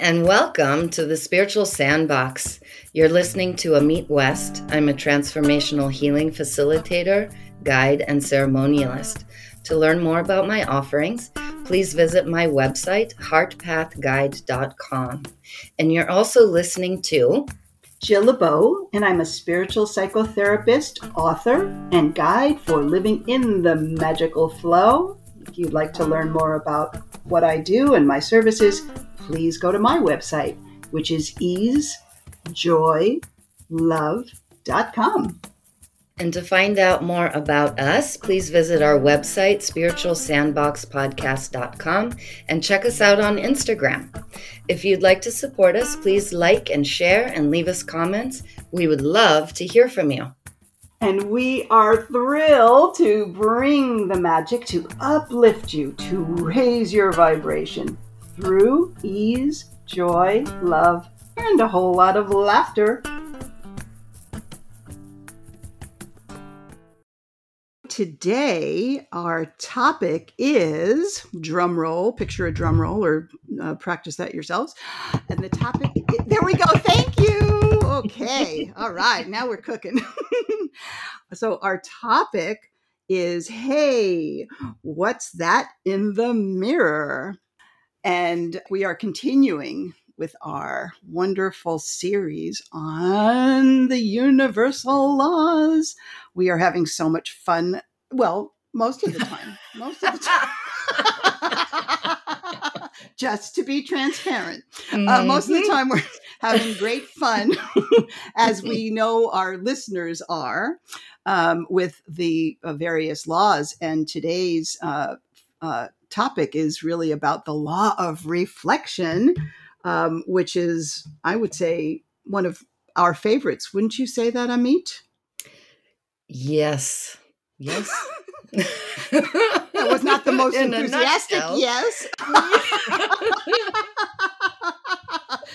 and welcome to the Spiritual Sandbox. You're listening to Amit West. I'm a transformational healing facilitator, guide, and ceremonialist. To learn more about my offerings, please visit my website, heartpathguide.com. And you're also listening to Jill LeBeau, and I'm a spiritual psychotherapist, author, and guide for living in the magical flow. If you'd like to learn more about what I do and my services, please go to my website, which is easejoylove.com. And to find out more about us, please visit our website, spiritualsandboxpodcast.com, and check us out on Instagram. If you'd like to support us, please like and share and leave us comments. We would love to hear from you. And we are thrilled to bring the magic to uplift you, to raise your vibration through ease, joy, love, and a whole lot of laughter. Today, our topic is drum roll. Picture a drum roll or uh, practice that yourselves. And the topic, there we go. Thank you. Okay. All right. Now we're cooking. so, our topic is hey, what's that in the mirror? And we are continuing with our wonderful series on the universal laws. We are having so much fun. Well, most of the time. most of the time. Just to be transparent. Uh, most of the time, we're having great fun, as we know our listeners are, um, with the uh, various laws. And today's uh, uh, topic is really about the law of reflection, um, which is, I would say, one of our favorites. Wouldn't you say that, Amit? Yes. Yes. that was not the most In enthusiastic yes.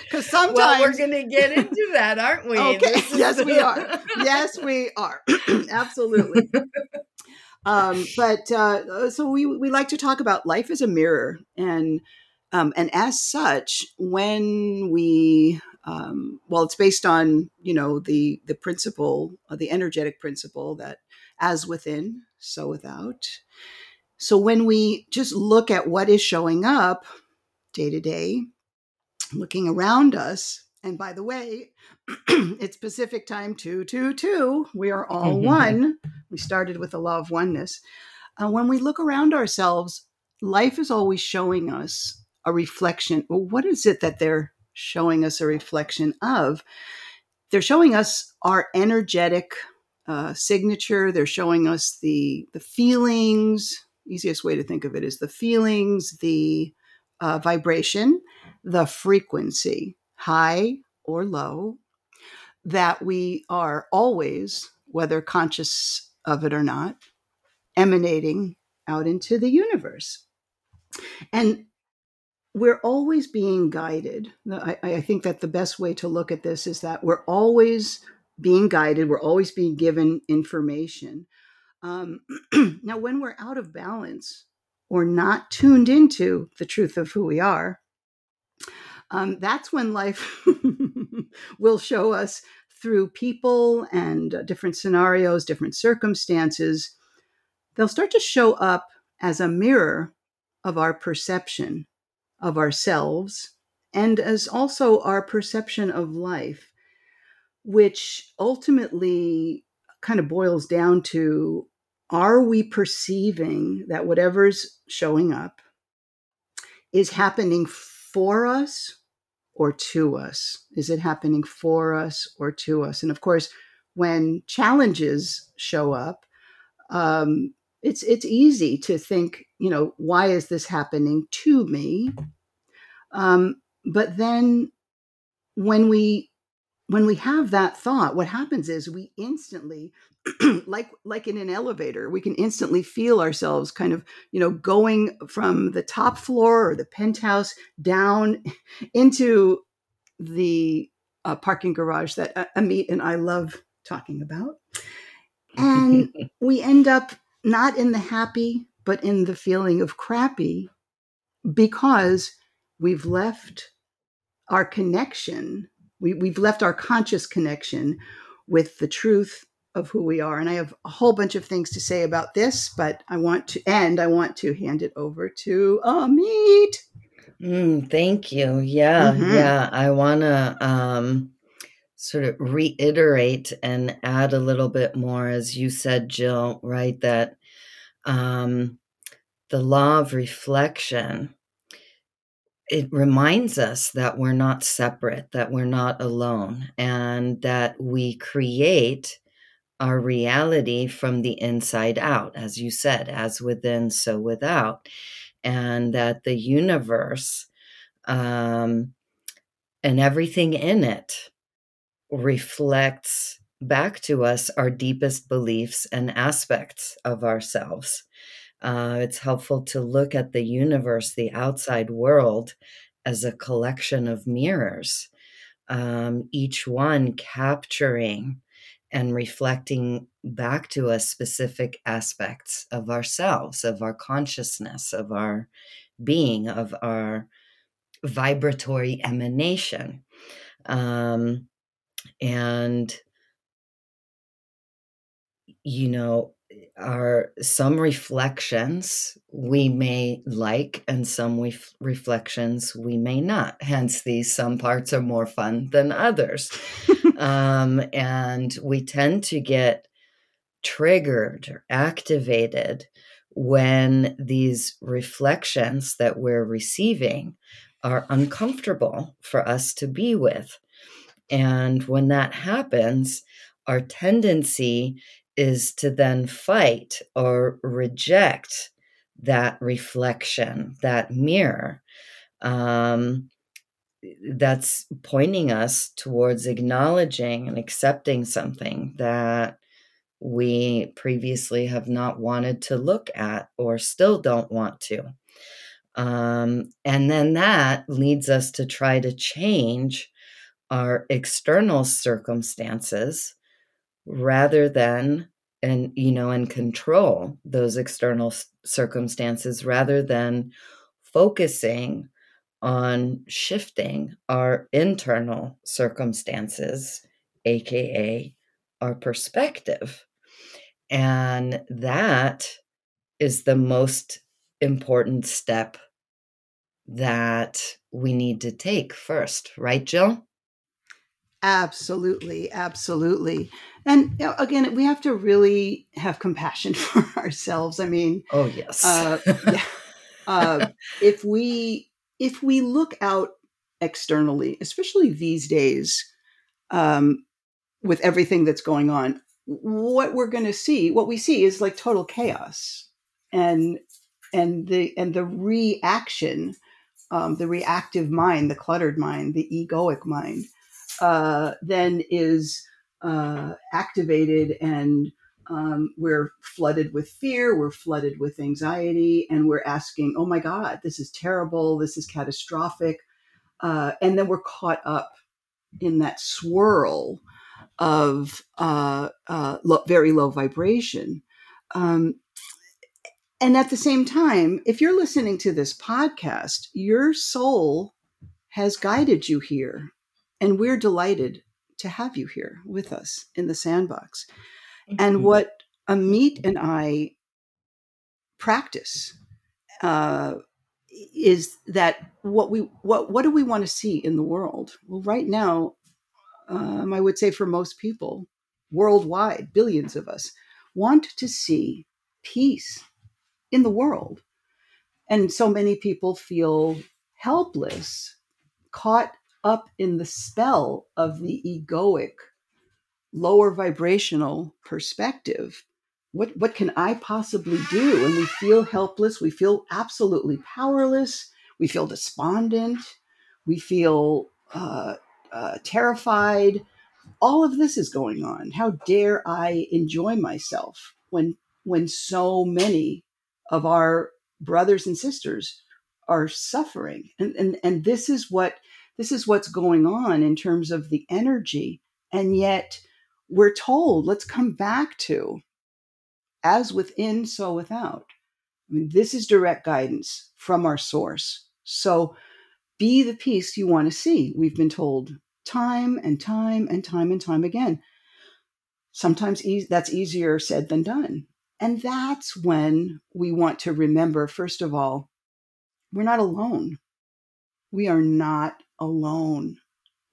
Because sometimes well, we're going to get into that, aren't we? Okay. Yes, we are. yes, we are. Absolutely. Um, but uh, so we we like to talk about life as a mirror, and um, and as such, when we um, well, it's based on you know the the principle, uh, the energetic principle that as within, so without. So when we just look at what is showing up day to day, looking around us, and by the way, it's Pacific time two two two. We are all one. We started with the law of oneness. Uh, when we look around ourselves, life is always showing us a reflection. Well, what is it that they're showing us a reflection of? They're showing us our energetic uh, signature. They're showing us the the feelings. Easiest way to think of it is the feelings, the uh, vibration, the frequency, high or low, that we are always, whether conscious of it or not, emanating out into the universe. And we're always being guided. I, I think that the best way to look at this is that we're always being guided, we're always being given information. Um, now, when we're out of balance or not tuned into the truth of who we are, um, that's when life will show us through people and uh, different scenarios, different circumstances. They'll start to show up as a mirror of our perception of ourselves and as also our perception of life, which ultimately kind of boils down to are we perceiving that whatever's showing up is happening for us or to us? Is it happening for us or to us? And of course, when challenges show up, um, it's it's easy to think, you know, why is this happening to me? Um, but then when we when we have that thought, what happens is we instantly, like like in an elevator, we can instantly feel ourselves kind of, you know, going from the top floor or the penthouse down into the uh, parking garage that uh, Amit and I love talking about. And we end up not in the happy, but in the feeling of crappy because we've left our connection, we, we've left our conscious connection with the truth of who we are. And I have a whole bunch of things to say about this, but I want to end, I want to hand it over to Amit. Mm, thank you. Yeah, Mhm. yeah. I want to um, sort of reiterate and add a little bit more, as you said, Jill, right? That um, the law of reflection it reminds us that we're not separate, that we're not alone, and that we create our reality from the inside out, as you said, as within, so without, and that the universe um, and everything in it reflects back to us our deepest beliefs and aspects of ourselves. Uh, it's helpful to look at the universe, the outside world, as a collection of mirrors, um, each one capturing and reflecting back to us specific aspects of ourselves, of our consciousness, of our being, of our vibratory emanation. Um, and, you know, are some reflections we may like and some ref- reflections we may not. Hence these some parts are more fun than others. Um, and we tend to get triggered or activated when these reflections that we're receiving are uncomfortable for us to be with. And when that happens our tendency is to then fight or reject that reflection, that mirror. Um, that's pointing us towards acknowledging and accepting something that we previously have not wanted to look at or still don't want to. Um, and then that leads us to try to change our external circumstances rather than and you know and control those external circumstances rather than focusing on shifting our internal circumstances aka our perspective. And that is the most important step that we need to take first. Right jill? Absolutely, absolutely. And again, we have to really have compassion for ourselves. I mean, oh yes uh, yeah, uh, if we if we look out externally, especially these days, um, with everything that's going on, what we're going to see, what we see, is like total chaos, and and the and the reaction, um, the reactive mind, the cluttered mind, the egoic mind uh, then is uh, activated and um, we're flooded with fear, we're flooded with anxiety, and we're asking, oh my God, this is terrible, this is catastrophic. Uh, and then we're caught up in that swirl of uh, uh, lo- very low vibration. Um, and at the same time, if you're listening to this podcast, your soul has guided you here and we're delighted to have you here with us in the sandbox. And what Amit and I practice uh, is that what we what what do we want to see in the world? Well, right now, um, I would say for most people worldwide, billions of us want to see peace in the world, and so many people feel helpless, caught up in the spell of the egoic, lower vibrational perspective. What, what can I possibly do? And we feel helpless. We feel absolutely powerless. We feel despondent. We feel uh, uh, terrified. all of this is going on. How dare I enjoy myself when when so many of our brothers and sisters are suffering? And and, and this is what this is what's going on in terms of the energy. And yet we're told, let's come back to as within, so without. I mean, this is direct guidance from our source. So be the peace you want to see. We've been told time and time and time and time again. Sometimes e- that's easier said than done. And that's when we want to remember, first of all, we're not alone. We are not alone.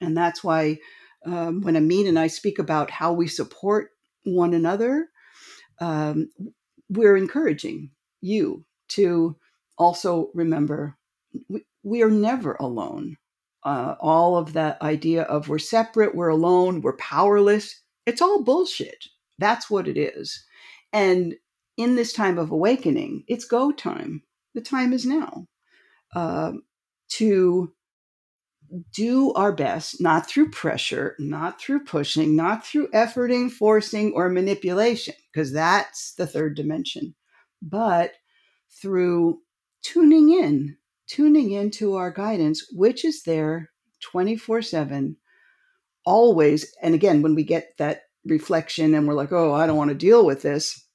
And that's why um, when Amit and I speak about how we support one another, um, we're encouraging you to also remember we, we are never alone. Uh, all of that idea of we're separate, we're alone, we're powerless, it's all bullshit. That's what it is. And in this time of awakening, it's go time. The time is now uh, to do our best, not through pressure, not through pushing, not through efforting, forcing, or manipulation, because that's the third dimension, but through tuning in, tuning into our guidance, which is there 24 7, always. And again, when we get that reflection and we're like, oh, I don't want to deal with this,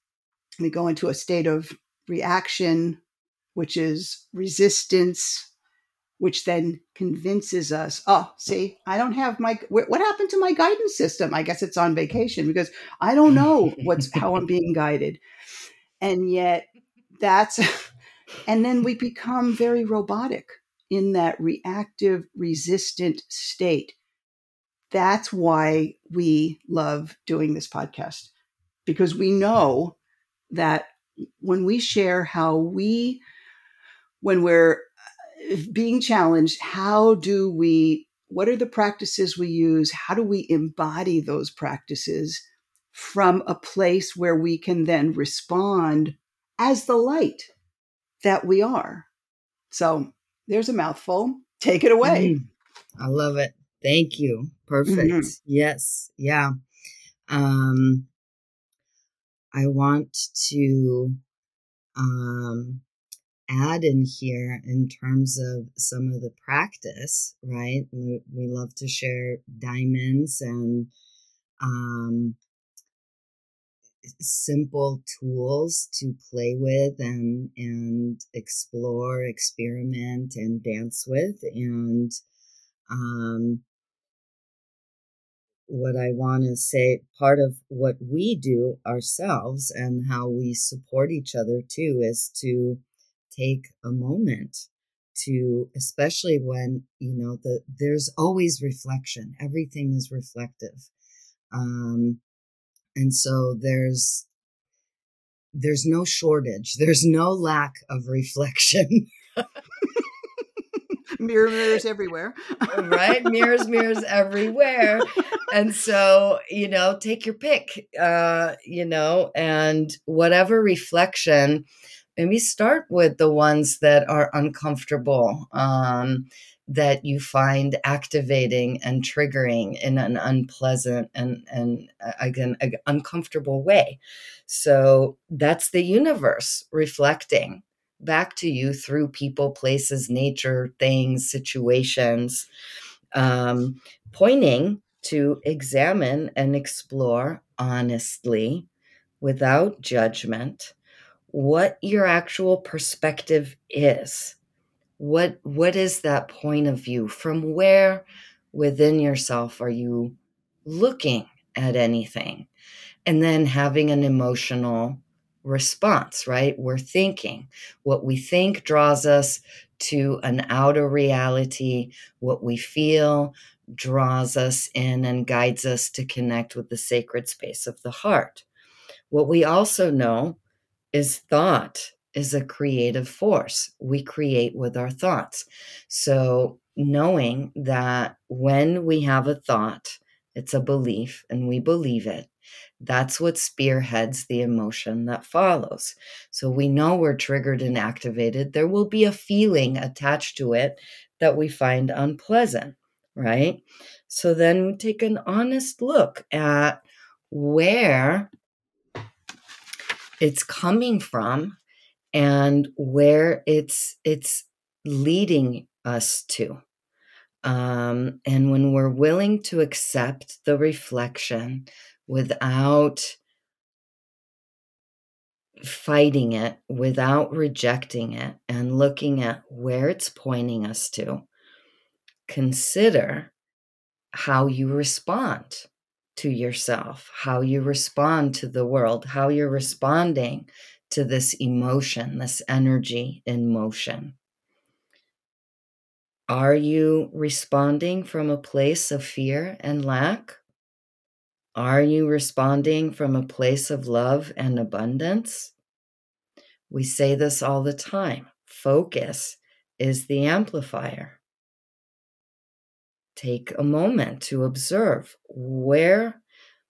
we go into a state of reaction, which is resistance, which then convinces us, oh, see, I don't have my what happened to my guidance system? I guess it's on vacation because I don't know what's how I'm being guided. And yet that's and then we become very robotic in that reactive resistant state. That's why we love doing this podcast because we know that when we share how we when we're being challenged, how do we, what are the practices we use? How do we embody those practices from a place where we can then respond as the light that we are? So there's a mouthful. Take it away. Mm, I love it. Thank you. Perfect. Mm-hmm. Yes. Yeah. Um, I want to um, add in here in terms of some of the practice, right? We, we love to share diamonds and um, simple tools to play with and and explore, experiment, and dance with. And um, what I want to say, part of what we do ourselves and how we support each other too, is to take a moment to especially when you know the there's always reflection. Everything is reflective. Um and so there's there's no shortage. There's no lack of reflection. Mirror mirrors everywhere. Right mirrors mirrors everywhere. And so you know take your pick uh you know and whatever reflection maybe start with the ones that are uncomfortable um, that you find activating and triggering in an unpleasant and and uh, again uncomfortable way. So that's the universe reflecting back to you through people places nature things situations um, pointing to examine and explore honestly without judgment what your actual perspective is. What what is that point of view? From where within yourself are you looking at anything? And then having an emotional response, right? We're thinking. What we think draws us to an outer reality. What we feel draws us in and guides us to connect with the sacred space of the heart. What we also know is thought is a creative force. We create with our thoughts. So, knowing that when we have a thought, it's a belief and we believe it, that's what spearheads the emotion that follows. So, we know we're triggered and activated. There will be a feeling attached to it that we find unpleasant. right? So then we take an honest look at where it's coming from and where it's it's leading us to. Um, and when we're willing to accept the reflection without fighting it, without rejecting it, and looking at where it's pointing us to, consider how you respond to yourself, how you respond to the world, how you're responding to this emotion, this energy in motion. Are you responding from a place of fear and lack? Are you responding from a place of love and abundance? We say this all the time focus is the amplifier. Take a moment to observe where,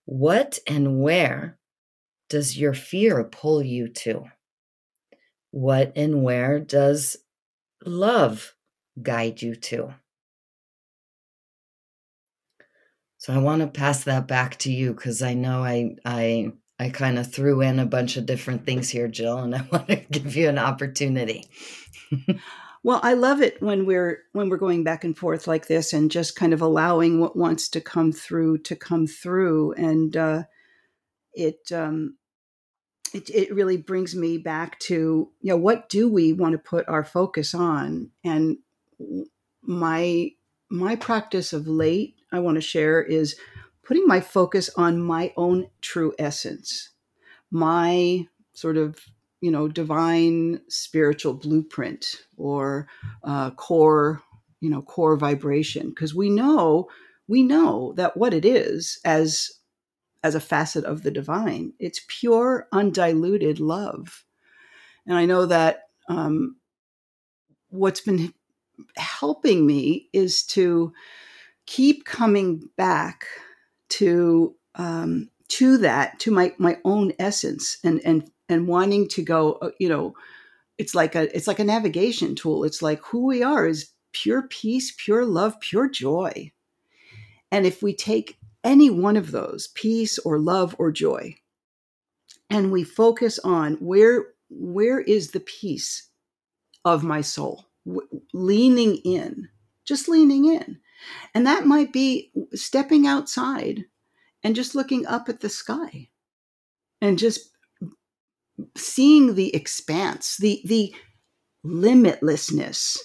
what, and where does your fear pull you to? What and where does love guide you to? So I want to pass that back to you because I know I I I kind of threw in a bunch of different things here, Jill, and I want to give you an opportunity. well, I love it when we're when we're going back and forth like this and just kind of allowing what wants to come through to come through, and uh, it um, it, it really brings me back to you know what do we want to put our focus on? And my my practice of late i want to share is putting my focus on my own true essence my sort of you know divine spiritual blueprint or uh, core you know core vibration because we know we know that what it is as as a facet of the divine. It's pure, undiluted love. And I know that um, what's been helping me is to keep coming back to um, to that, to my my own essence, and and and wanting to go. Uh, you know, it's like a it's like a navigation tool. It's like who we are is pure peace, pure love, pure joy. And if we take any one of those, peace or love or joy, and we focus on where where is the peace of my soul, leaning in, just leaning in. And that might be stepping outside and just looking up at the sky and just seeing the expanse, the the limitlessness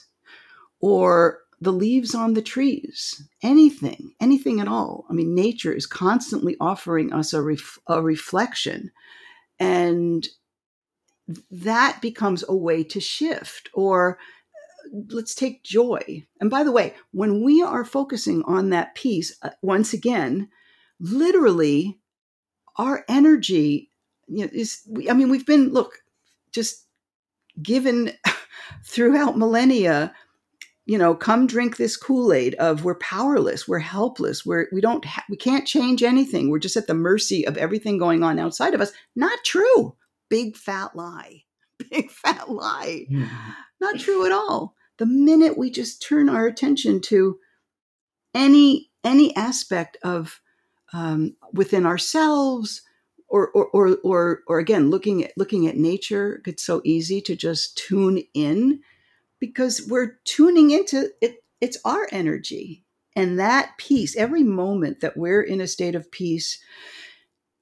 or the leaves on the trees, anything, anything at all. I mean, nature is constantly offering us a, ref- a reflection. And that becomes a way to shift. Or let's take joy. And by the way, when we are focusing on that piece, uh, once again, literally, our energy you know, is, I mean, we've been, look, just given throughout millennia you know come drink this kool-aid of we're powerless we're helpless we're we don't ha- we can't change anything we're just at the mercy of everything going on outside of us. Not true. Big fat lie. Big fat lie. Mm-hmm. not true at all. The minute we just turn our attention to any any aspect of um, within ourselves or, or or or or again looking at looking at nature it's so easy to just tune in because we're tuning into it it's our energy. And that peace every moment that we're in a state of peace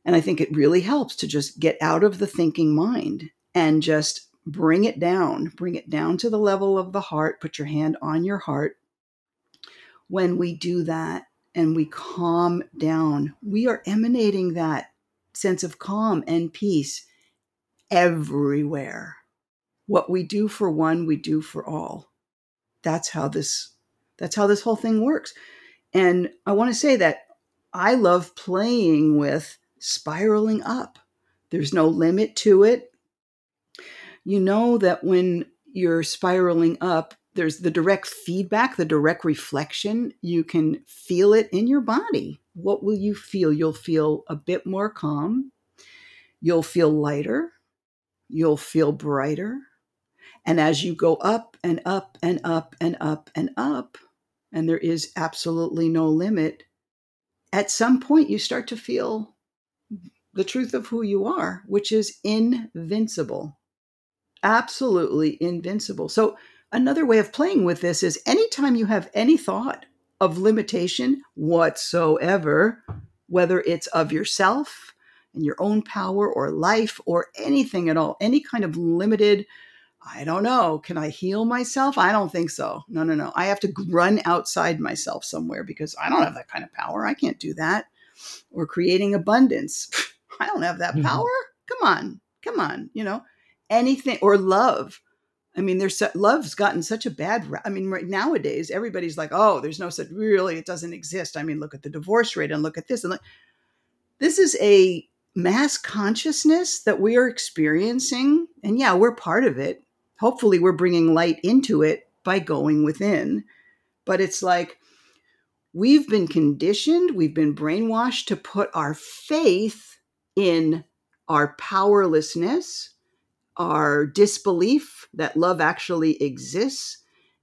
and i think it really helps to just get out of the thinking mind and just bring it down bring it down to the level of the heart put your hand on your heart. When we do that and we calm down we are emanating that sense of calm and peace everywhere what we do for one, we do for all. That's how this that's how this whole thing works. And I want to say that I love playing with spiraling up. There's no limit to it. You know that when you're spiraling up, there's the direct feedback, the direct reflection. You can feel it in your body. What will you feel? You'll feel a bit more calm. You'll feel lighter. You'll feel brighter. And as you go up and up and up and up and up, and there is absolutely no limit, at some point you start to feel the truth of who you are, which is invincible. Absolutely invincible. So, another way of playing with this is anytime you have any thought of limitation whatsoever, whether it's of yourself and your own power or life or anything at all, any kind of limited I don't know. Can I heal myself? I don't think so. No, no, no. I have to run outside myself somewhere because I don't have that kind of power. I can't do that. Or creating abundance. I don't have that mm-hmm. power. Come on. Come on. You know, anything or love. I mean, there's love's gotten such a bad. I mean, right nowadays, everybody's like, "Oh, there's no such. Really, it doesn't exist." I mean, look at the divorce rate and look at this and like, this is a mass consciousness that we are experiencing, and yeah, we're part of it hopefully we're bringing light into it by going within. But it's like we've been conditioned, we've been brainwashed to put our faith in our powerlessness, our disbelief that love actually exists,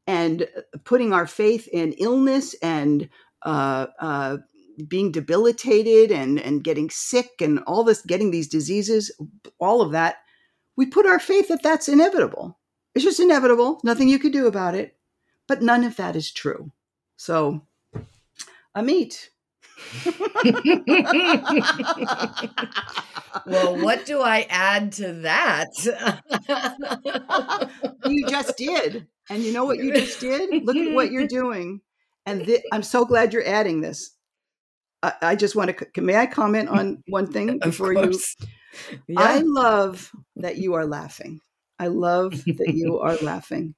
and putting our faith in illness and uh, uh, being debilitated and, and getting sick and all this, getting these diseases, all of that. We put our faith that that's inevitable. It's just inevitable. Nothing you could do about it. But none of that is true. So, Amit. Well, what do I add to that? you just did. And you know what you just did? Look at what you're doing. And th- I'm so glad you're adding this. I, I just want to, may I comment on one thing before you? Yeah. I love that you are laughing. I love that you are laughing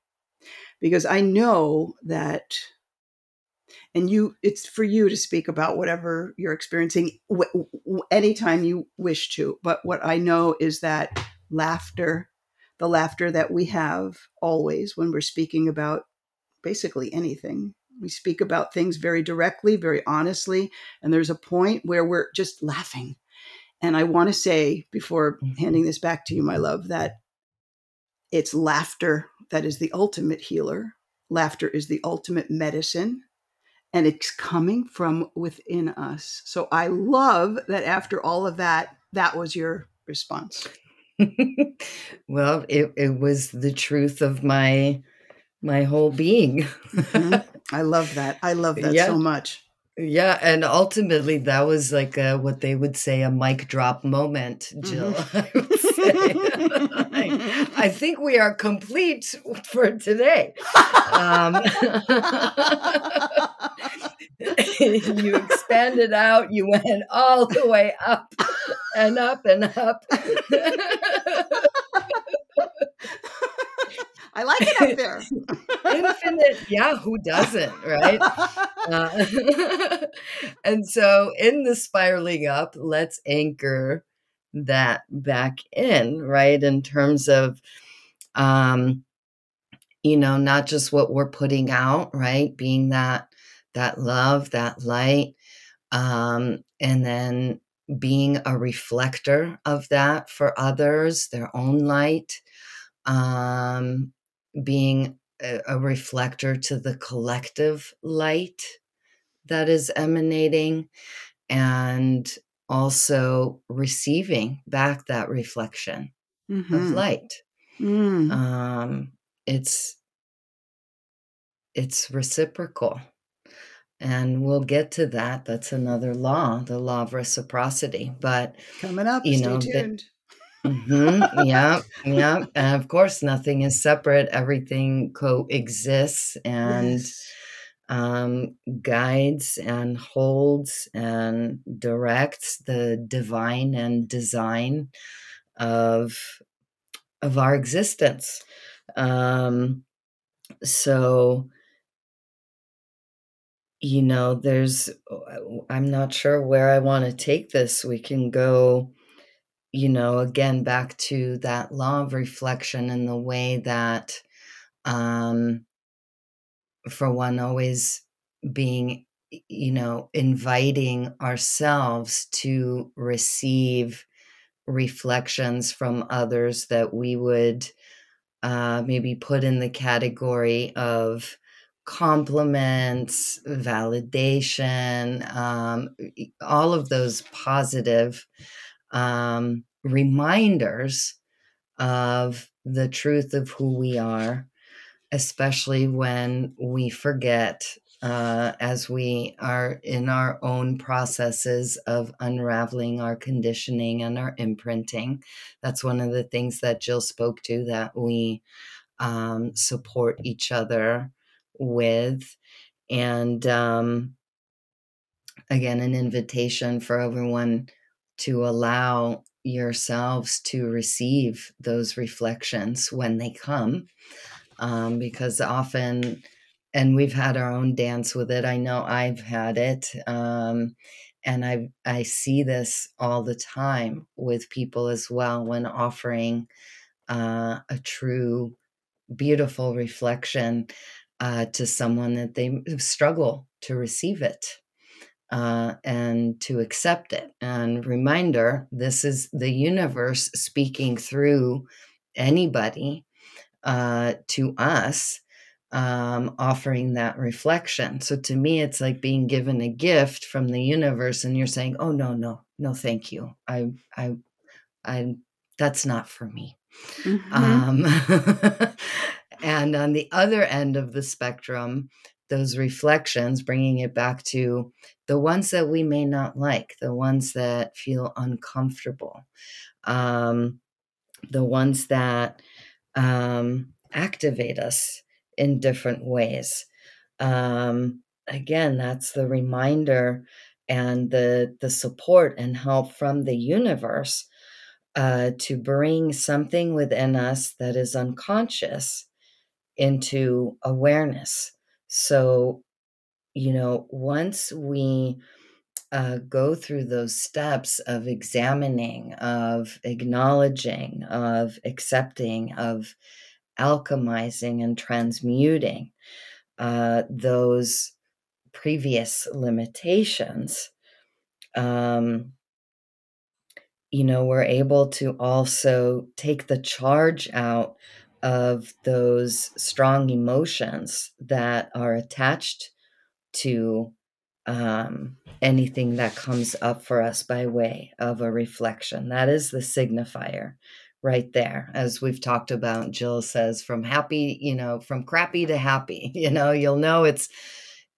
because I know that and you it's for you to speak about whatever you're experiencing w- w- anytime you wish to but what i know is that laughter the laughter that we have always when we're speaking about basically anything we speak about things very directly very honestly and there's a point where we're just laughing and i want to say before mm-hmm. handing this back to you my love that it's laughter that is the ultimate healer. Laughter is the ultimate medicine, and it's coming from within us. So I love that after all of that, that was your response. well, it, it was the truth of my my whole being. mm-hmm. I love that. I love that yeah. so much. Yeah, and ultimately that was like a, what they would say a mic drop moment, Jill. Mm-hmm. I, I, think we are complete for today. Um, you expanded out, you went all the way up and up and up. I like it up there. Infinite, yeah, who doesn't, right? Uh, and so in the spiraling up, let's anchor that back in, right? In terms of, um, you know, not just what we're putting out, right? Being that that love, that light, um, and then being a reflector of that for others, their own light, um, being a, a reflector to the collective light that is emanating and also receiving back that reflection mm-hmm. of light mm. um, it's it's reciprocal and we'll get to that that's another law the law of reciprocity but coming up you know tuned. Mm-hmm. yeah, yeah. And of course, nothing is separate. Everything coexists and um, guides and holds and directs the divine and design of of our existence. Um, so, you know, there's. I'm not sure where I want to take this. We can go you know, again, back to that law of reflection and the way that, um, for one, always being, you know, inviting ourselves to receive reflections from others that we would uh, maybe put in the category of compliments, validation, um, all of those positive um, reminders of the truth of who we are, especially when we forget uh, as we are in our own processes of unraveling our conditioning and our imprinting. That's one of the things that Jill spoke to that we um, support each other with. And um, again, an invitation for everyone to allow yourselves to receive those reflections when they come. Um, because often, and we've had our own dance with it. I know I've had it. Um, and I I see this all the time with people as well when offering uh, a true, beautiful reflection uh, to someone that they struggle to receive it uh, and to accept it. And reminder this is the universe speaking through anybody uh, to us. Um, offering that reflection. So to me, it's like being given a gift from the universe, and you're saying, "Oh no, no, no, thank you. I, I, I, that's not for me." Mm-hmm. Um, and on the other end of the spectrum, those reflections, bringing it back to the ones that we may not like, the ones that feel uncomfortable, um, the ones that um, activate us in different ways. Um, again, that's the reminder and the the support and help from the universe uh, to bring something within us that is unconscious into awareness. So, you know, once we uh, go through those steps of examining, of acknowledging, of accepting, of alchemizing and transmuting uh, those previous limitations, um, you know, we're able to also take the charge out of those strong emotions that are attached to um, anything that comes up for us by way of a reflection. That is the signifier right there. As we've talked about, Jill says, from happy, you know, from crappy to happy, you know, you'll know it's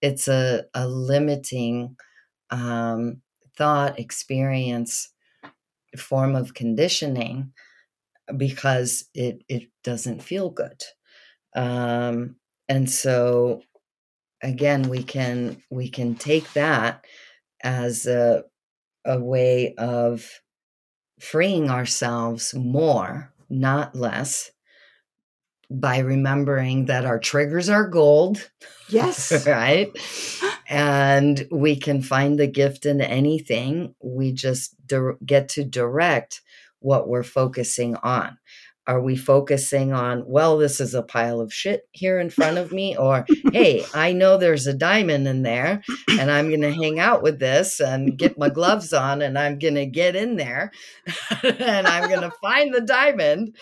it's a, a limiting um, thought experience form of conditioning because it it doesn't feel good. Um, and so again we can we can take that as a a way of freeing ourselves more not less by remembering that our triggers are gold yes. right? And we can find the gift in anything. We just di- get to direct what we're focusing on. Are we focusing on, well, this is a pile of shit here in front of me? Or, hey, I know there's a diamond in there and I'm going to hang out with this and get my gloves on and I'm going to get in there and I'm going to find the diamond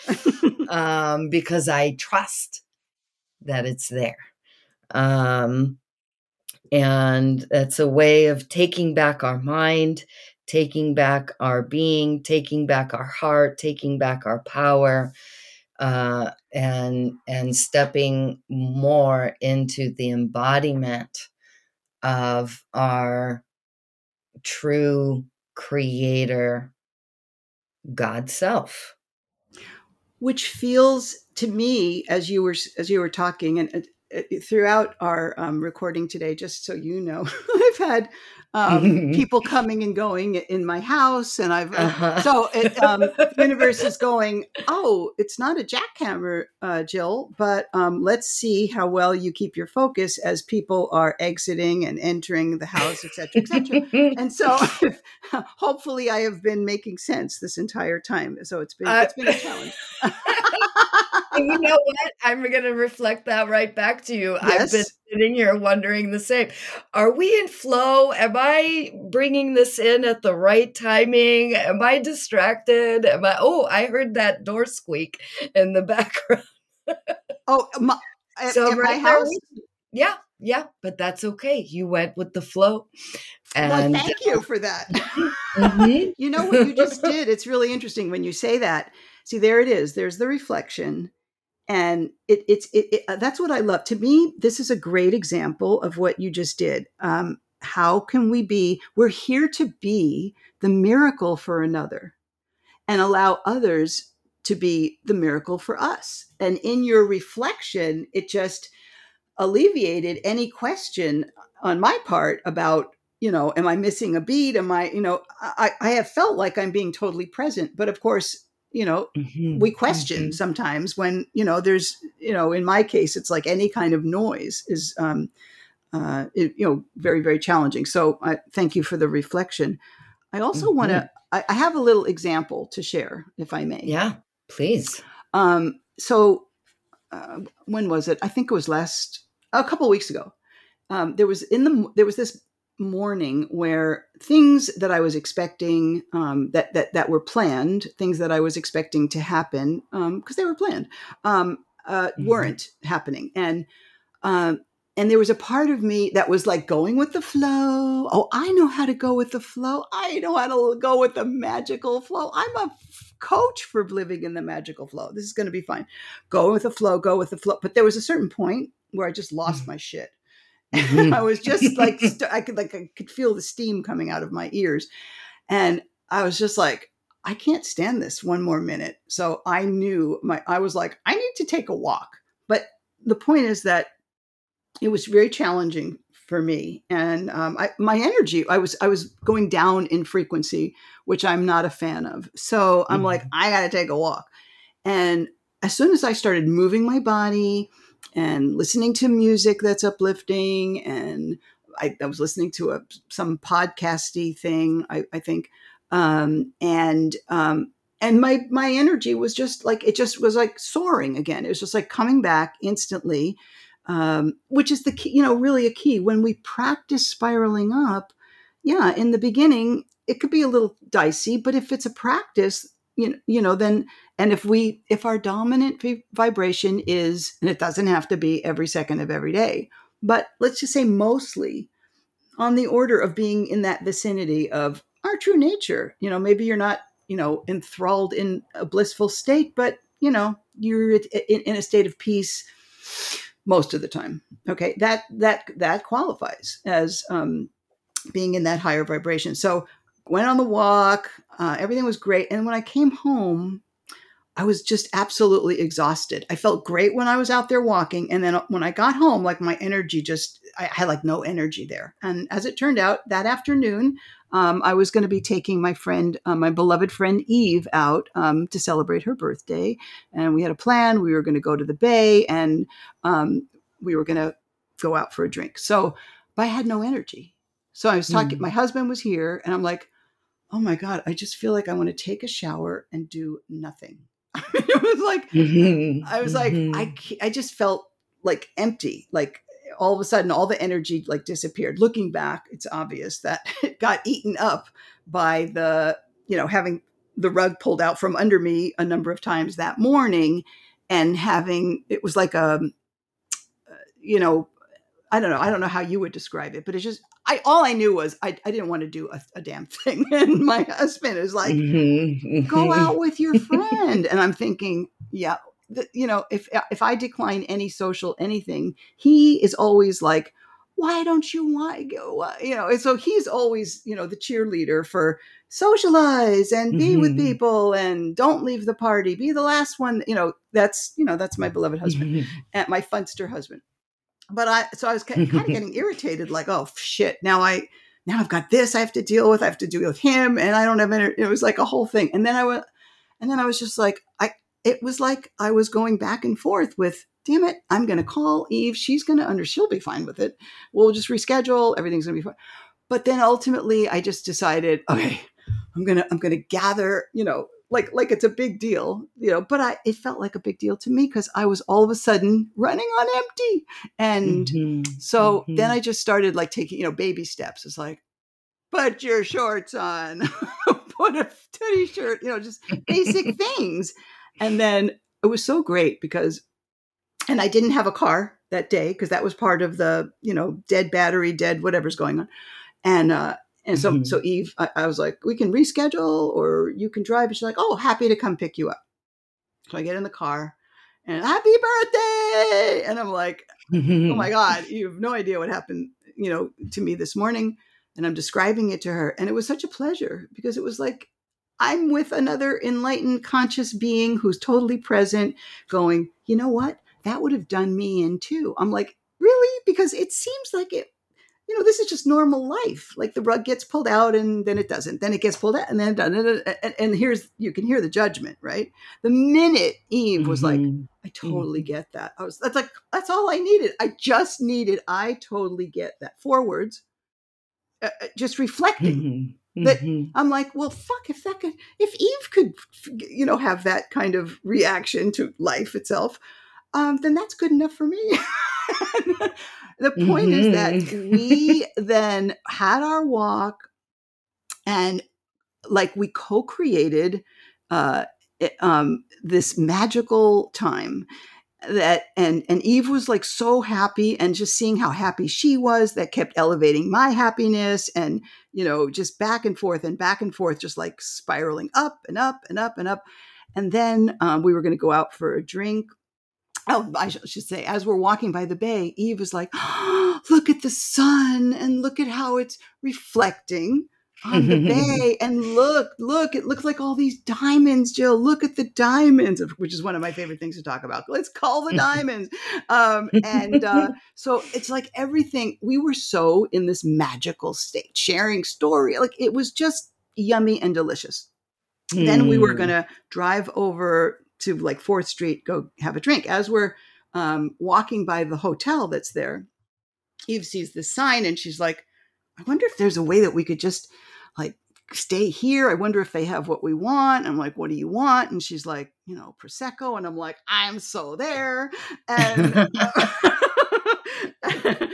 um, because I trust that it's there. Um, and it's a way of taking back our mind taking back our being, taking back our heart, taking back our power, uh, and and stepping more into the embodiment of our true creator God self. Which feels to me, as you were as you were talking, and uh, throughout our um, recording today, just so you know, I've had um, people coming and going in my house, and I've uh, uh-huh. so it, um, universe is going. Oh, it's not a jackhammer, uh, Jill, but um, let's see how well you keep your focus as people are exiting and entering the house, etc., etc. and so, hopefully, I have been making sense this entire time. So it's been uh, it's been a challenge. You know what? I'm going to reflect that right back to you. Yes. I've been sitting here wondering the same. Are we in flow? Am I bringing this in at the right timing? Am I distracted? Am I? Oh, I heard that door squeak in the background. oh, my, so at my house. yeah, yeah, but that's okay. You went with the flow. And well, thank you for that. mm-hmm. you know what you just did? It's really interesting when you say that. See, there it is. There's the reflection. And it, it's it, it, uh, that's what I love. To me, this is a great example of what you just did. Um, how can we be? We're here to be the miracle for another and allow others to be the miracle for us. And in your reflection, it just alleviated any question on my part about you know am i missing a beat am i you know i i have felt like i'm being totally present but of course you know mm-hmm. we question mm-hmm. sometimes when you know there's you know in my case it's like any kind of noise is um uh it, you know very very challenging so i thank you for the reflection i also mm-hmm. want to I, I have a little example to share if i may yeah please um so uh, when was it i think it was last a couple weeks ago. Um, there was in the there was this morning where things that I was expecting um, that that that were planned, things that I was expecting to happen because um, they were planned, um, uh, mm-hmm. weren't happening, and um, and there was a part of me that was like going with the flow. Oh, I know how to go with the flow. I know how to go with the magical flow. I'm a coach for living in the magical flow. This is going to be fine. Go with the flow. Go with the flow. But there was a certain point where I just lost mm-hmm. my shit. Mm-hmm. I was just like st- I could like I could feel the steam coming out of my ears, and I was just like, I can't stand this one more minute. So I knew my I was like, I need to take a walk. But the point is that it was very challenging for me, and um, I, my energy I was I was going down in frequency, which I'm not a fan of. So I'm mm-hmm. like, I got to take a walk, and as soon as I started moving my body and listening to music that's uplifting and I, I was listening to a some podcasty thing I, I think um, and um, and my my energy was just like it just was like soaring again. It was just like coming back instantly um, which is the key you know really a key. When we practice spiraling up yeah in the beginning it could be a little dicey but if it's a practice you know, you know then and if we if our dominant vibration is and it doesn't have to be every second of every day but let's just say mostly on the order of being in that vicinity of our true nature you know maybe you're not you know enthralled in a blissful state but you know you're in, in a state of peace most of the time okay? That that that qualifies as um being in that higher vibration. So went on the walk. Uh, everything was great. And when I came home, I was just absolutely exhausted. I felt great when I was out there walking. And then when I got home, like my energy just, I had like no energy there. And as it turned out, that afternoon, um, I was going to be taking my friend, uh, my beloved friend Eve, out um, to celebrate her birthday. And we had a plan. We were going to go to the bay and um, we were going to go out for a drink. So, I had no energy. So I was talking, mm. my husband was here, and I'm like, oh my God, I just feel like I want to take a shower and do nothing. it was like, mm-hmm. I was like, mm-hmm. I, I just felt like empty. Like all of a sudden, all the energy like disappeared. Looking back, it's obvious that it got eaten up by the, you know, having the rug pulled out from under me a number of times that morning and having, it was like a, uh, you know, I don't know. I don't know how you would describe it, but it's just I all I knew was I, I didn't want to do a, a damn thing. And my husband is like, mm-hmm. go mm-hmm. out with your friend. and I'm thinking, yeah, the, you know, if if I decline any social anything, he is always like, why don't you want to go? You know, and so he's always, you know, the cheerleader for socialize and be mm-hmm. with people and don't leave the party, be the last one. You know, that's, you know, that's my beloved husband mm-hmm. and my funster husband but I so I was kind of getting irritated, like, oh shit, now I now I've got this I have to deal with. I have to deal with him, and I don't have any. It was like a whole thing. And then I went, and then I was just like, I. It was like I was going back and forth with, damn it, I'm going to call Eve. She's going to under. She'll be fine with it. We'll just reschedule. Everything's going to be fine. But then ultimately, I just decided, okay, I'm gonna I'm gonna gather, you know, like like it's a big deal you know but i it felt like a big deal to me because i was all of a sudden running on empty and mm-hmm. so mm-hmm. then i just started like taking you know baby steps it's like put your shorts on put a teddy shirt you know just basic things and then it was so great because and i didn't have a car that day because that was part of the you know dead battery, dead whatever's going on, and uh, and so Mhm. so Eve, I, I was like, we can reschedule or you can drive. And she's like, oh, happy to come pick you up. So I get in the car and happy birthday, and I'm like, oh my god you have no idea what happened you know to me this morning and i'm describing it to her and it was such a pleasure because it was like i'm with another enlightened conscious being who's totally present going you know what that would have done me in too i'm like really because it seems like it you know this is just normal life like the rug gets pulled out and then it doesn't then it gets pulled out and then done. and, and here's you can hear the judgment right the minute eve was like Mhm. I totally get that. I was that's like that's all I needed. I just needed. I totally get that. Four words. Uh, uh, just reflecting. Mhm. That- Mhm. I'm like, well, fuck. If that could, if Eve could, you know, have that kind of reaction to life itself, um, then that's good enough for me. the point is that Mhm. we then had our walk, and like we co-created uh, it- um, this magical time that and and Eve was like so happy and just seeing how happy she was that kept elevating my happiness and you know just back and forth and back and forth just like spiraling up and up and up and up and then um, we were going to go out for a drink oh i should say as we're walking by the bay eve was like look at the sun and look at how it's reflecting on the bay and look look it looks like all these diamonds jill look at the diamonds which is one of my favorite things to talk about. Let's call the diamonds. Um, and uh, so it's like everything we were so in this magical state sharing story like it was just yummy and delicious. Then we were Mm. going to drive over to like fourth street go have a drink. As we're um, walking by the hotel that's there eve sees this sign and she's like i wonder if there's a way that we could just like stay here. I wonder if they have what we want. I'm like what do you want? And she's like you know prosecco. And i'm like i'm so there. And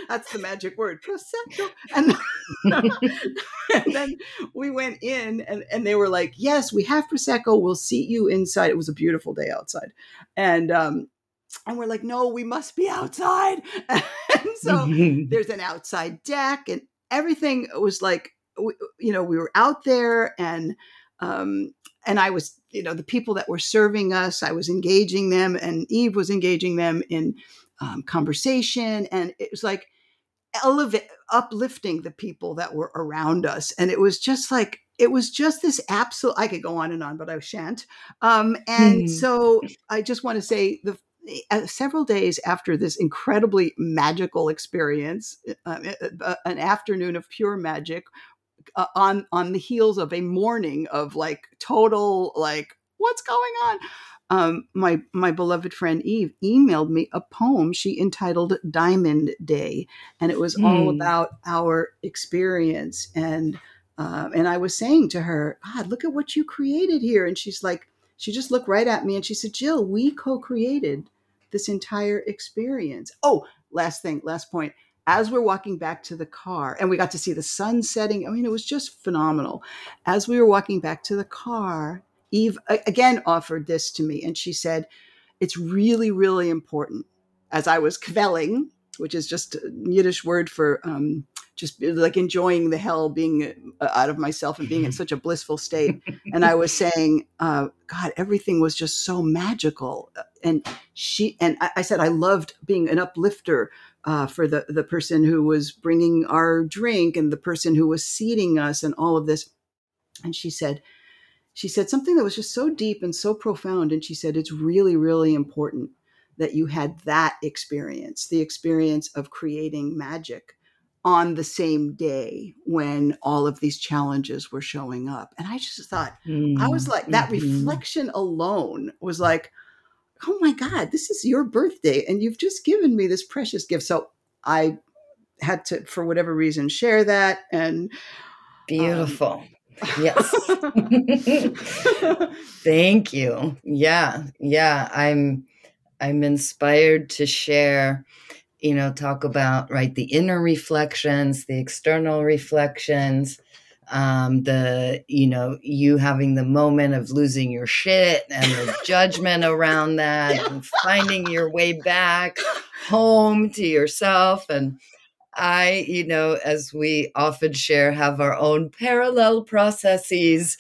that's the magic word prosecco and and then we went in and, and they were like, yes, we have Prosecco. We'll seat you inside. It was a beautiful day outside. And, um, and we're like, no, we must be outside. and so there's an outside deck and everything was like, we, you know, we were out there and, um, and I was, you know, the people that were serving us, I was engaging them and Eve was engaging them in um, conversation. And it was like, elevate uplifting the people that were around us and it was just like it was just this absolute i could go on and on but i shan't um and Mhm. so i just want to say the uh, several days after this incredibly magical experience uh, uh, an afternoon of pure magic uh, on on the heels of a morning of like total like what's going on um, my my beloved friend Eve emailed me a poem she entitled Diamond Day, and it was all Hmm. about our experience. And um, and I was saying to her, God, look at what you created here. And she's like, she just looked right at me and she said, Jill, we co-created this entire experience. Oh, last thing, last point. As we're walking back to the car, and we got to see the sun setting. I mean, it was just phenomenal. As we were walking back to the car, Eve again offered this to me, and she said, It's really, really important. As I was kvelling, which is just a Yiddish word for um, just like enjoying the hell, being uh, out of myself and being in such a blissful state. And I was saying, uh, God, everything was just so magical. And she and I, I said, I loved being an uplifter uh, for the the person who was bringing our drink and the person who was seating us and all of this. And she said, she said something that was just so deep and so profound. And she said, It's really, really important that you had that experience, the experience of creating magic on the same day when all of these challenges were showing up. And I just thought, I was like, that Mhm. reflection alone was like, oh my God, this is your birthday. And you've just given me this precious gift. So I had to, for whatever reason, share that. And Beautiful. Yes. Thank you. Yeah. Yeah. I'm I'm inspired to share, you know, talk about right the inner reflections, the external reflections. um, the you know you having the moment of losing your shit and the judgment around that Yeah. and finding your way back home to yourself and i you know as we often share have our own parallel processes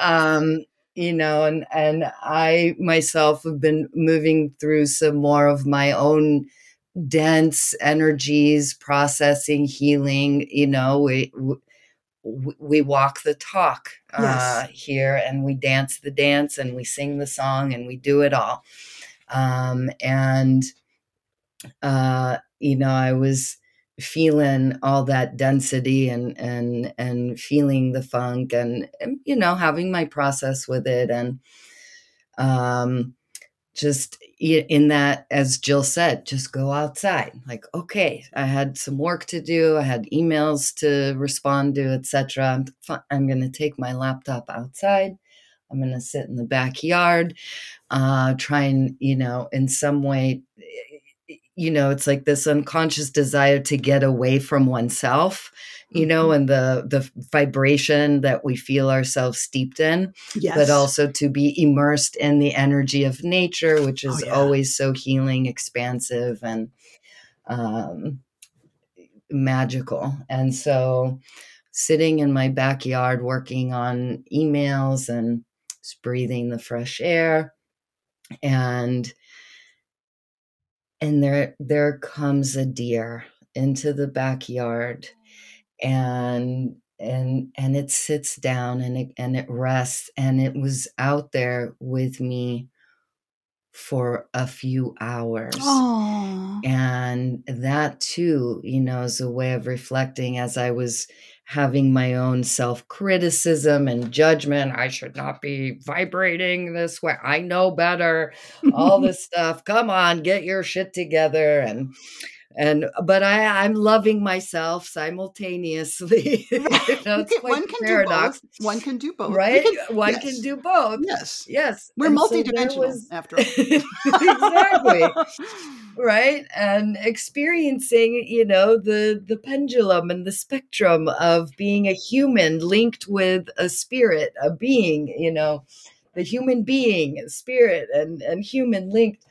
um, you know and and i myself have been moving through some more of my own dense energies processing healing you know we w- we walk the talk uh, here and we dance the dance and we sing the song and we do it all. Um, and uh, you know i was feeling all that density and and and feeling the funk and, and you know having my process with it and um just in that as jill said just go outside. Like okay i had some work to do i had emails to respond to etc i'm, I'm going to take my laptop outside. I'm going to sit in the backyard uh try and you know in some way you know it's like this unconscious desire to get away from oneself you know and the the vibration that we feel ourselves steeped in Yes. but also to be immersed in the energy of nature, which is Oh, yeah. always so healing, expansive, and um, magical. And so, sitting in my backyard working on emails and just breathing the fresh air, and and there there comes a deer into the backyard and and and it sits down and it and it rests and it was out there with me for a few hours Oh. and that too you know is a way of reflecting as i was having my own self-criticism and judgment. I should not be vibrating this way. I know better. All this stuff. Come on get your shit together. And and but i i'm loving myself simultaneously you know it's one can paradox do both. One can do both. Right can- one yes. can do both Yes. yes We're And so multidimensional was- after all. exactly right and experiencing you know the the pendulum and the spectrum of being a human linked with a spirit a being you know the human being spirit and and human linked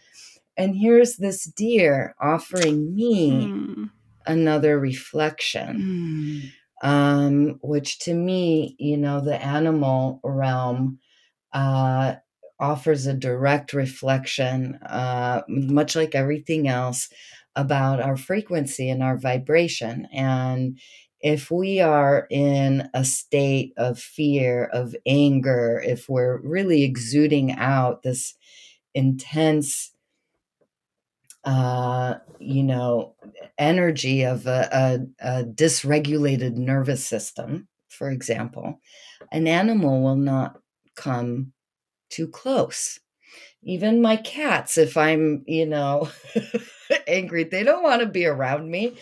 and here's this deer offering me Mm. another reflection Mm. um, which to me, you know, the animal realm uh, offers a direct reflection, uh, much like everything else, about our frequency and our vibration. And if we are in a state of fear, of anger, if we're really exuding out this intense uh, you know, energy of a, a, a dysregulated nervous system, for example, an animal will not come too close. Even my cats, if I'm, you know, angry, they don't want to be around me.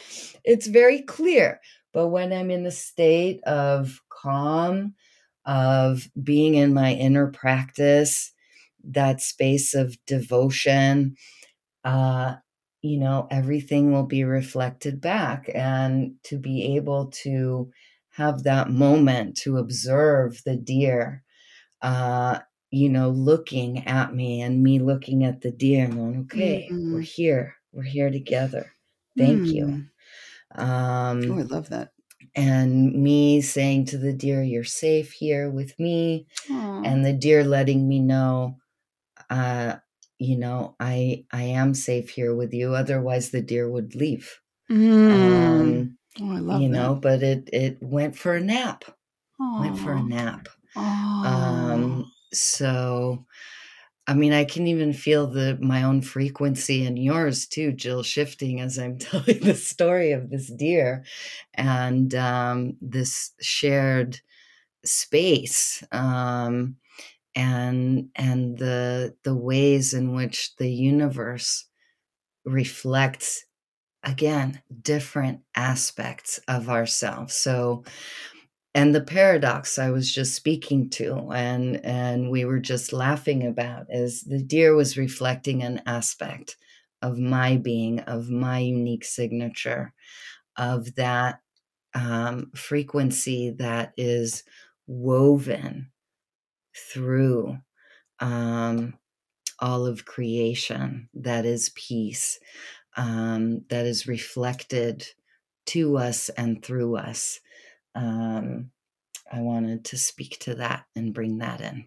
It's very clear. But when I'm in the state of calm, of being in my inner practice, that space of devotion, uh, you know, everything will be reflected back. And to be able to have that moment to observe the deer, uh, you know, looking at me and me looking at the deer and going, okay, we're Mhm. here. We're here together. Thank you. Mm. Um, Oh, I love that. and me saying to the deer, you're safe here with me Aw. and the deer letting me know uh you know i i am safe here with you otherwise the deer would leave Mm. um oh, I love that. you that. know but it it went for a nap went for a nap um so i mean i can even feel the my own frequency and yours too jill shifting as i'm telling the story of this deer and um this shared space um and and the the ways in which the universe reflects again different aspects of ourselves. So and the paradox i was just speaking to and and we were just laughing about is the deer was reflecting an aspect of my being of my unique signature of that um, frequency that is woven through um, all of creation, that is peace, um, that is reflected to us and through us. Um, I wanted to speak to that and bring that in.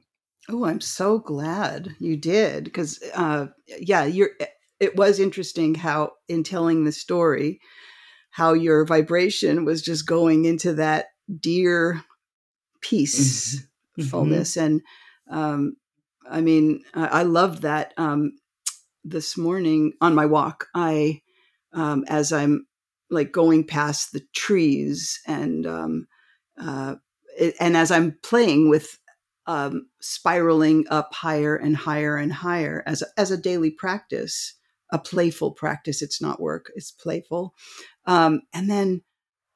Oh, I'm so glad you did because, uh, yeah, you're. Eh, it was interesting how, in telling the story, how your vibration was just going into that dear mm-hmm. Peacefulness, mm-hmm. and um, I mean, I, I loved that. Um, this morning on my walk, I, um, as I'm like going past the trees and um, uh, it, and as I'm playing with um, spiraling up higher and higher and higher as a, as a daily practice, a playful practice. It's not work; it's playful. Um, and then,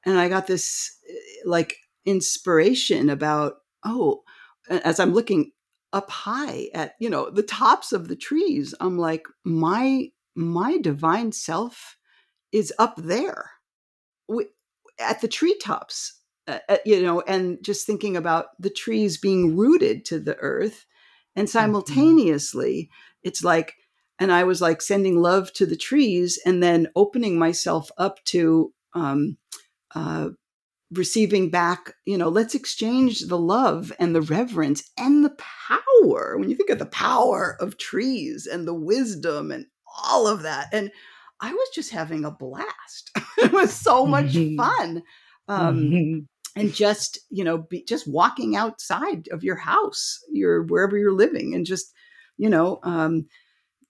and I got this like inspiration about oh, as I'm looking up high at you know the tops of the trees, I'm like my my divine self is up there we, at the treetops uh, uh, you know, and just thinking about the trees being rooted to the earth. And mm-hmm. simultaneously, mm-hmm. it's like, and I was like sending love to the trees and then opening myself up to um, uh, receiving back, you know, let's exchange the love and the reverence and the power. When you think of the power of trees and the wisdom and all of that. And I was just having a blast. it was so much mm-hmm. fun. Um, mm-hmm and just you know be just walking outside of your house your wherever you're living and just you know um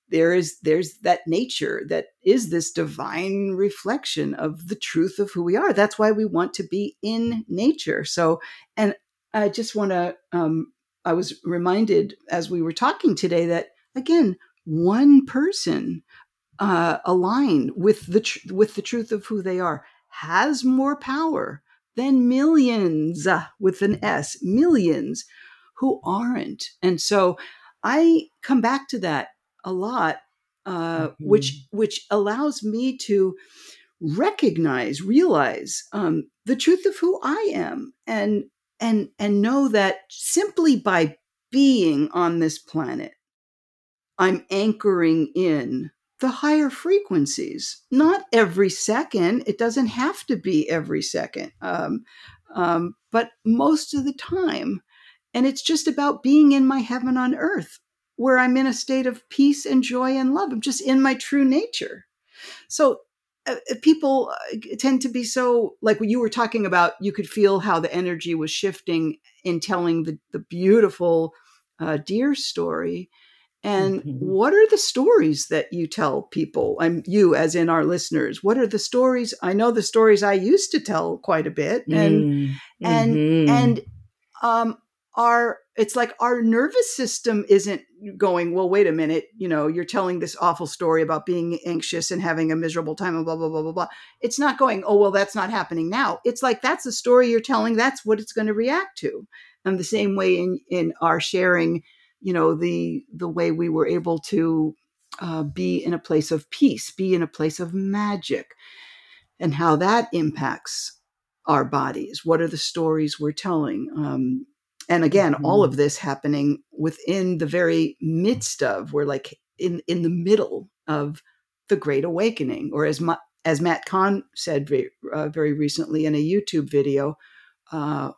there is there's that nature that is this divine reflection of the truth of who we are that's why we want to be in nature so and i just want to um i was reminded as we were talking today that again one person uh aligned with the tr- with the truth of who they are has more power than millions uh, with an S, millions who aren't. And so I come back to that a lot, uh, mm-hmm. which which allows me to recognize, realize um, the truth of who I am, and and and know that simply by being on this planet, I'm anchoring in the higher frequencies. Not every second. It doesn't have to be every second, um, um, but most of the time. And it's just about being in my heaven on earth, where I'm in a state of peace and joy and love. I'm just in my true nature. So uh, uh people uh, tend to be so like you were talking about you could feel how the energy was shifting in telling the, the beautiful uh, deer story and mm-hmm. what are the stories that you tell people? I'm you as in our listeners. What are the stories? I know the stories I used to tell quite a bit. And mm-hmm. and and um our it's like our nervous system isn't going, well, wait a minute, you know, you're telling this awful story about being anxious and having a miserable time and blah, blah, blah, blah, blah. It's not going, oh, well, that's not happening now. It's like that's the story you're telling, that's what it's going to react to. And the same way in in our sharing you know the the way we were able to uh, be in a place of peace be in a place of magic and how that impacts our bodies what are the stories we're telling um, and again mm-hmm. all of this happening within the very midst of we're like in in the middle of the great awakening or as as matt kahn said very, uh, very recently in a youtube video uh,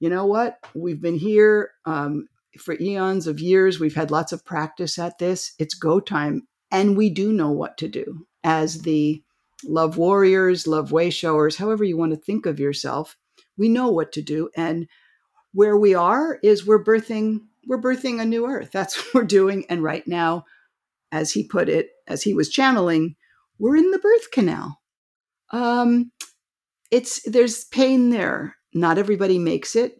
you know what we've been here um, for eons of years. We've had lots of practice at this. It's go time. And we do know what to do as the love warriors, love way showers, however you want to think of yourself. We know what to do. And where we are is we're birthing, we're birthing a new earth. That's what we're doing. And right now, as he put it, as he was channeling, we're in the birth canal. Um, it's there's pain there. Not everybody makes it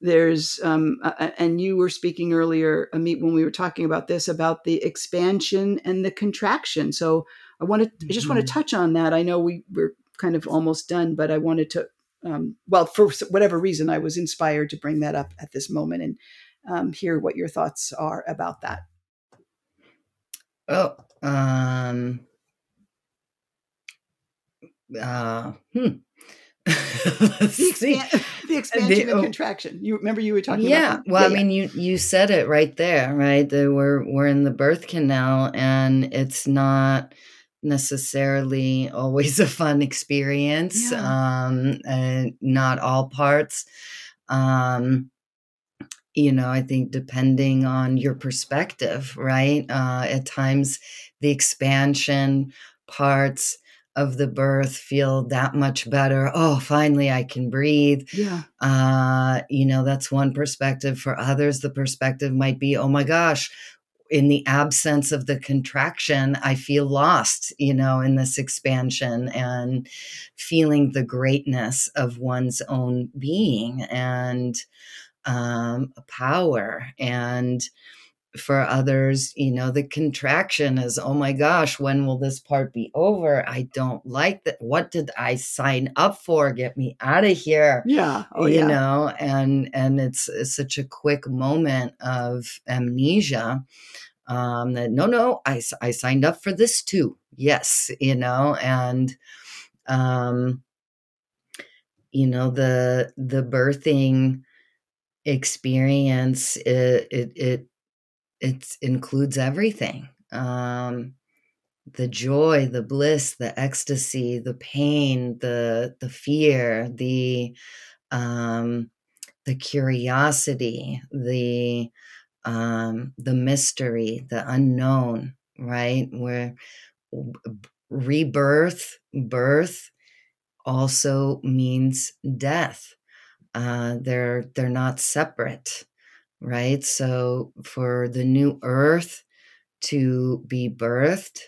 there's um, uh, and you were speaking earlier amit when we were talking about this about the expansion and the contraction so i wanted mm-hmm. i just want to mm-hmm. touch on that i know we were kind of almost done but i wanted to um, well for whatever reason i was inspired to bring that up at this moment and um, hear what your thoughts are about that. Oh um uh hmm. The, expan- the expansion the, and oh, contraction. You remember you were talking yeah, about Well, yeah, I mean, you you said it right there, right? That we're we're in the birth canal, and it's not necessarily always a fun experience. Yeah. Um, and not all parts. Um, you know, I think depending on your perspective, right? Uh, at times, the expansion parts of the birth feel that much better. Oh, finally I can breathe. Yeah. Uh, you know, that's one perspective. For others, the perspective might be, oh my gosh, in the absence of the contraction, I feel lost, you know, in this expansion and feeling the greatness of one's own being and um, power. And for others, you know, the contraction is, oh my gosh, when will this part be over? I don't like that. What did I sign up for? Get me out of here. Yeah. Oh, you yeah. know, and and it's, it's such a quick moment of amnesia. Um, that no, no, I, I signed up for this too. Yes, you know, and um, you know, the the birthing experience it, it, it it includes everything um, the joy the bliss the ecstasy the pain the the fear the um, the curiosity the um, the mystery the unknown right? Where rebirth birth also means death. Uh, they're they're not separate right? So for the new earth to be birthed,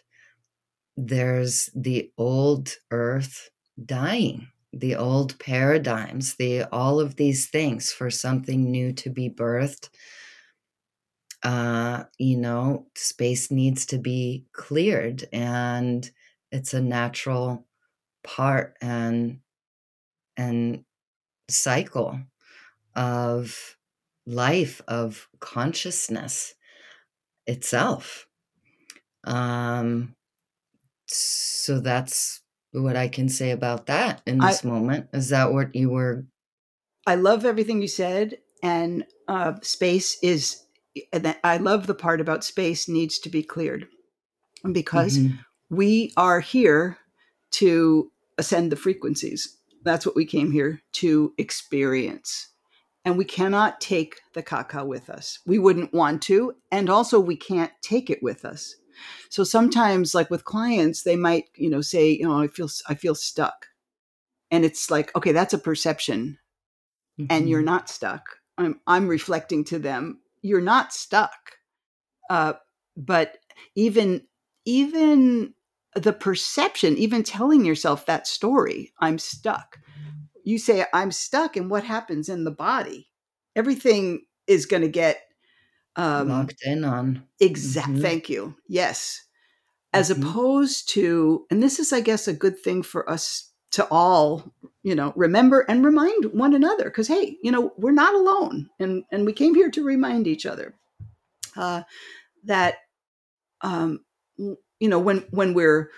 there's the old earth dying, the old paradigms, the all of these things for something new to be birthed. Uh, you know, space needs to be cleared and it's a natural part and and cycle of life of consciousness itself. Um, so that's what I can say about that in this I, moment. Is that what you were? I love everything you said, and uh, space is. And I love the part about space needs to be cleared because mm-hmm. we are here to ascend the frequencies. That's what we came here to experience and we cannot take the caca with us. We wouldn't want to, and also we can't take it with us. So sometimes, like with clients, they might, you know, say, you know, I feel, I feel stuck, and it's like, okay, that's a perception, mm-hmm. and you're mm-hmm. not stuck. I'm, I'm reflecting to them, you're not stuck. Uh, but even, even the perception, even telling yourself that story, I'm stuck, you say i'm stuck and what happens in the body everything is going to get um, locked in on exact mm-hmm. thank you yes as mm-hmm. opposed to and this is i guess a good thing for us to all you know remember and remind one another because hey you know we're not alone and and we came here to remind each other uh, that um you know when when we're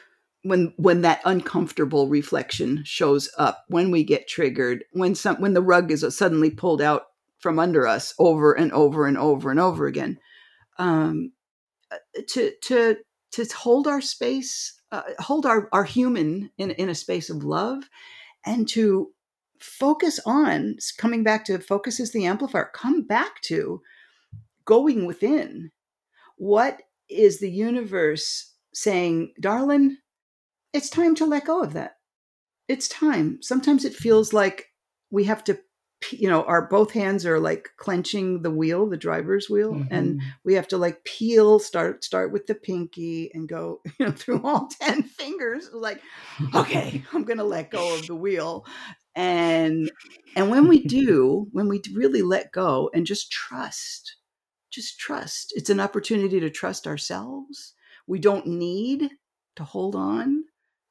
when when that uncomfortable reflection shows up when we get triggered when some when the rug is suddenly pulled out from under us over and over and over and over again um, uh, to to to hold our space uh, hold our our human in in a space of love and to focus on coming back to focus is the amplifier come back to going within. What is the universe saying darling it's time to let go of that. It's time. Sometimes it feels like we have to you know our both hands are like clenching the wheel the driver's wheel mm-hmm. and we have to like peel start start with the pinky and go you know through all 10 fingers like okay i'm going to let go of the wheel and and when we do when we really let go and just trust just trust it's an opportunity to trust ourselves we don't need to hold on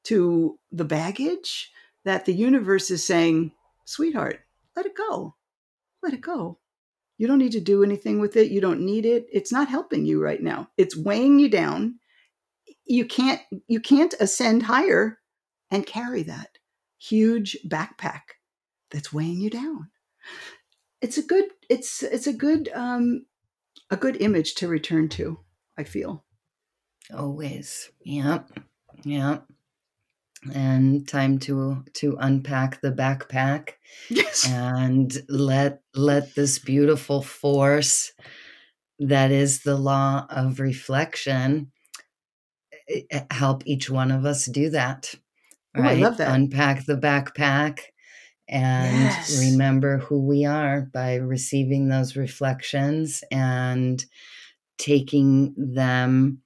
to the baggage that the universe is saying, sweetheart, let it go. Let it go. You don't need to do anything with it. You don't need it. It's not helping you right now. It's weighing you down. You can't you can't ascend higher and carry that. huge backpack that's weighing you down. It's a good it's it's a good um a good image to return to, I feel. Always. Yep. Yep. And time to to unpack the backpack Yes. and let let this beautiful force that is the law of reflection eh, eh, help each one of us do that Oh, I right love that. unpack the backpack and Yes. remember who we are by receiving those reflections and taking them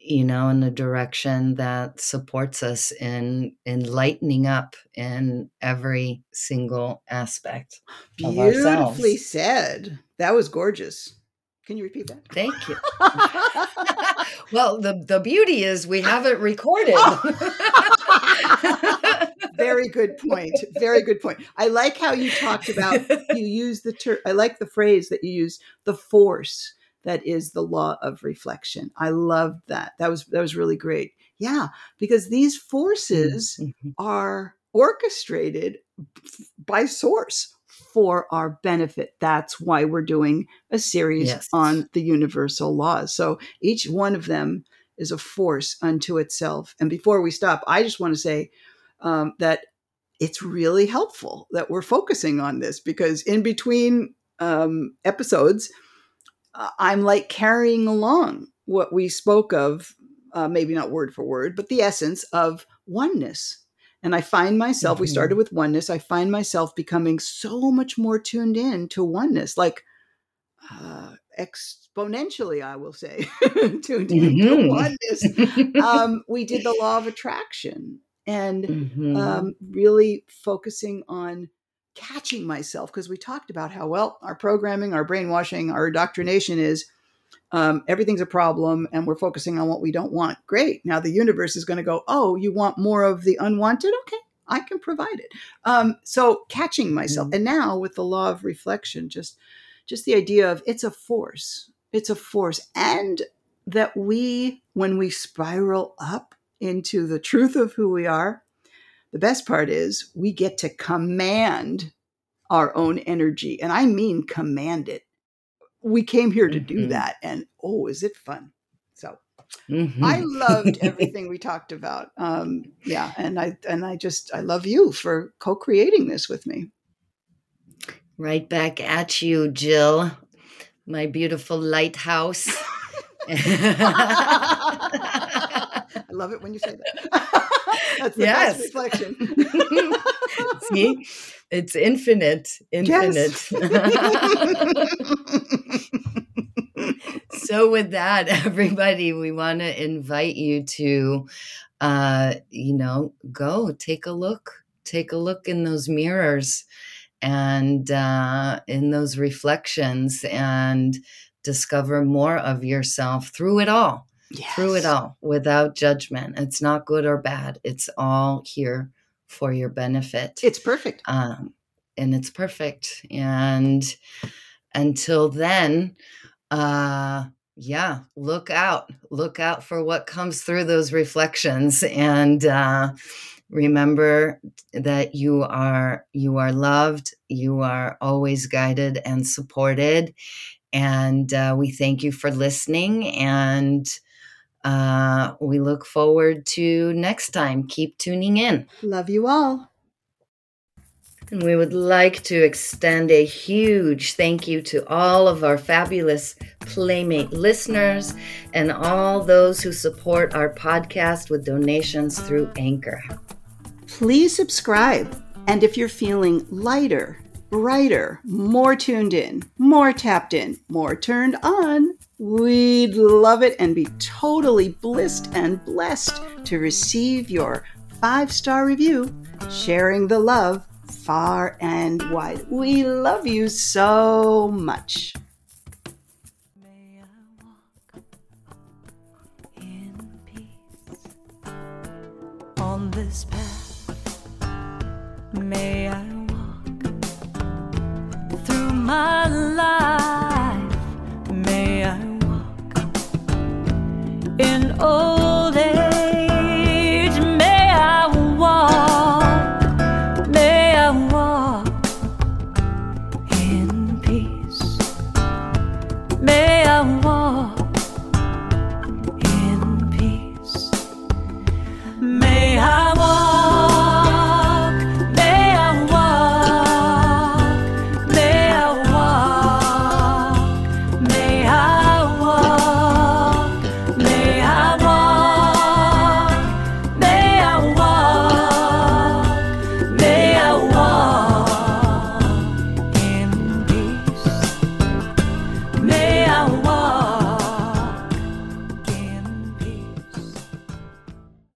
you know in a direction that supports us in in lightening up in every single aspect Beautifully said. That was gorgeous. Can you repeat that? thank you well the the beauty is we have it recorded oh! Very good point. Very good point. I like how you talked about you use the term I like the phrase that you use the force that is the law of reflection. I loved that. That was that was really great. Yeah, because these forces Mhm. are orchestrated by source for our benefit. That's why we're doing a series Yes. on the universal laws. So each one of them is a force unto itself. And before we stop, I just want to say um, that it's really helpful that we're focusing on this because in between um, episodes, uh, I'm like carrying along what we spoke of, uh, maybe not word for word, but the essence of oneness. And I find myself, we Mhm. started with oneness, I find myself becoming so much more tuned in to oneness, like uh, exponentially, I will say, tuned in to Mhm. oneness. Um, we did the law of attraction and Mhm. um, really focusing on catching myself because we talked about how well our programming, our brainwashing, our indoctrination is um, everything's a problem and we're focusing on what we don't want. Great. Now the universe is going to go, oh, you want more of the unwanted? Okay, I can provide it. Um, so catching myself, Mhm. and now with the law of reflection, just just the idea of it's a force. It's a force, and that we, when we spiral up into the truth of who we are, the best part is we get to command our own energy. And I mean command it. We came here to do Mhm. that. And oh, is it fun? So Mhm. I loved everything we talked about. Um, yeah, and I and I just I love you for co-creating this with me. Right back at you, Jill, my beautiful lighthouse. I love it when you say that. That's the Yes. best reflection. See, it's infinite, infinite. so, with that, everybody, we want to invite you to, uh, you know, go take a look, take a look in those mirrors and uh, in those reflections and discover more of yourself through it all through it all without judgment. It's not good or bad. It's all here for your benefit. It's perfect. um, and it's perfect. And until then, uh, yeah, look out. Look out for what comes through those reflections and uh, remember that you are you are loved, you are always guided and supported. And uh, we thank you for listening and uh, we look forward to next time. Keep tuning in. Love you all. And we would like to extend a huge thank you to all of our fabulous Playmate listeners and all those who support our podcast with donations through Anchor. Please subscribe. And if you're feeling lighter, brighter, more tuned in, more tapped in, more turned on, we'd love it and be totally blissed and blessed to receive your five star review, sharing the love far and wide. We love you so much. On this path. May I walk through my life. In old age.